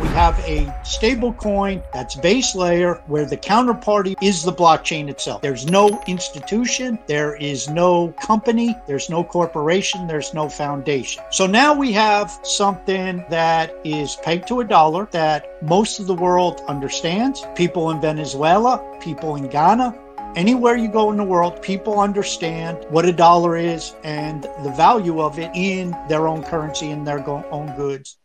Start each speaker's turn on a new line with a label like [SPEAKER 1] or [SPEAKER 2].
[SPEAKER 1] We have a stable coin that's base layer where the counterparty is the blockchain itself. There's no institution, there is no company, there's no corporation, there's no foundation. So now we have something that is pegged to a dollar that most of the world understands. People in Venezuela, people in Ghana, Anywhere you go in the world, people understand what a dollar is and the value of it in their own currency and their own goods.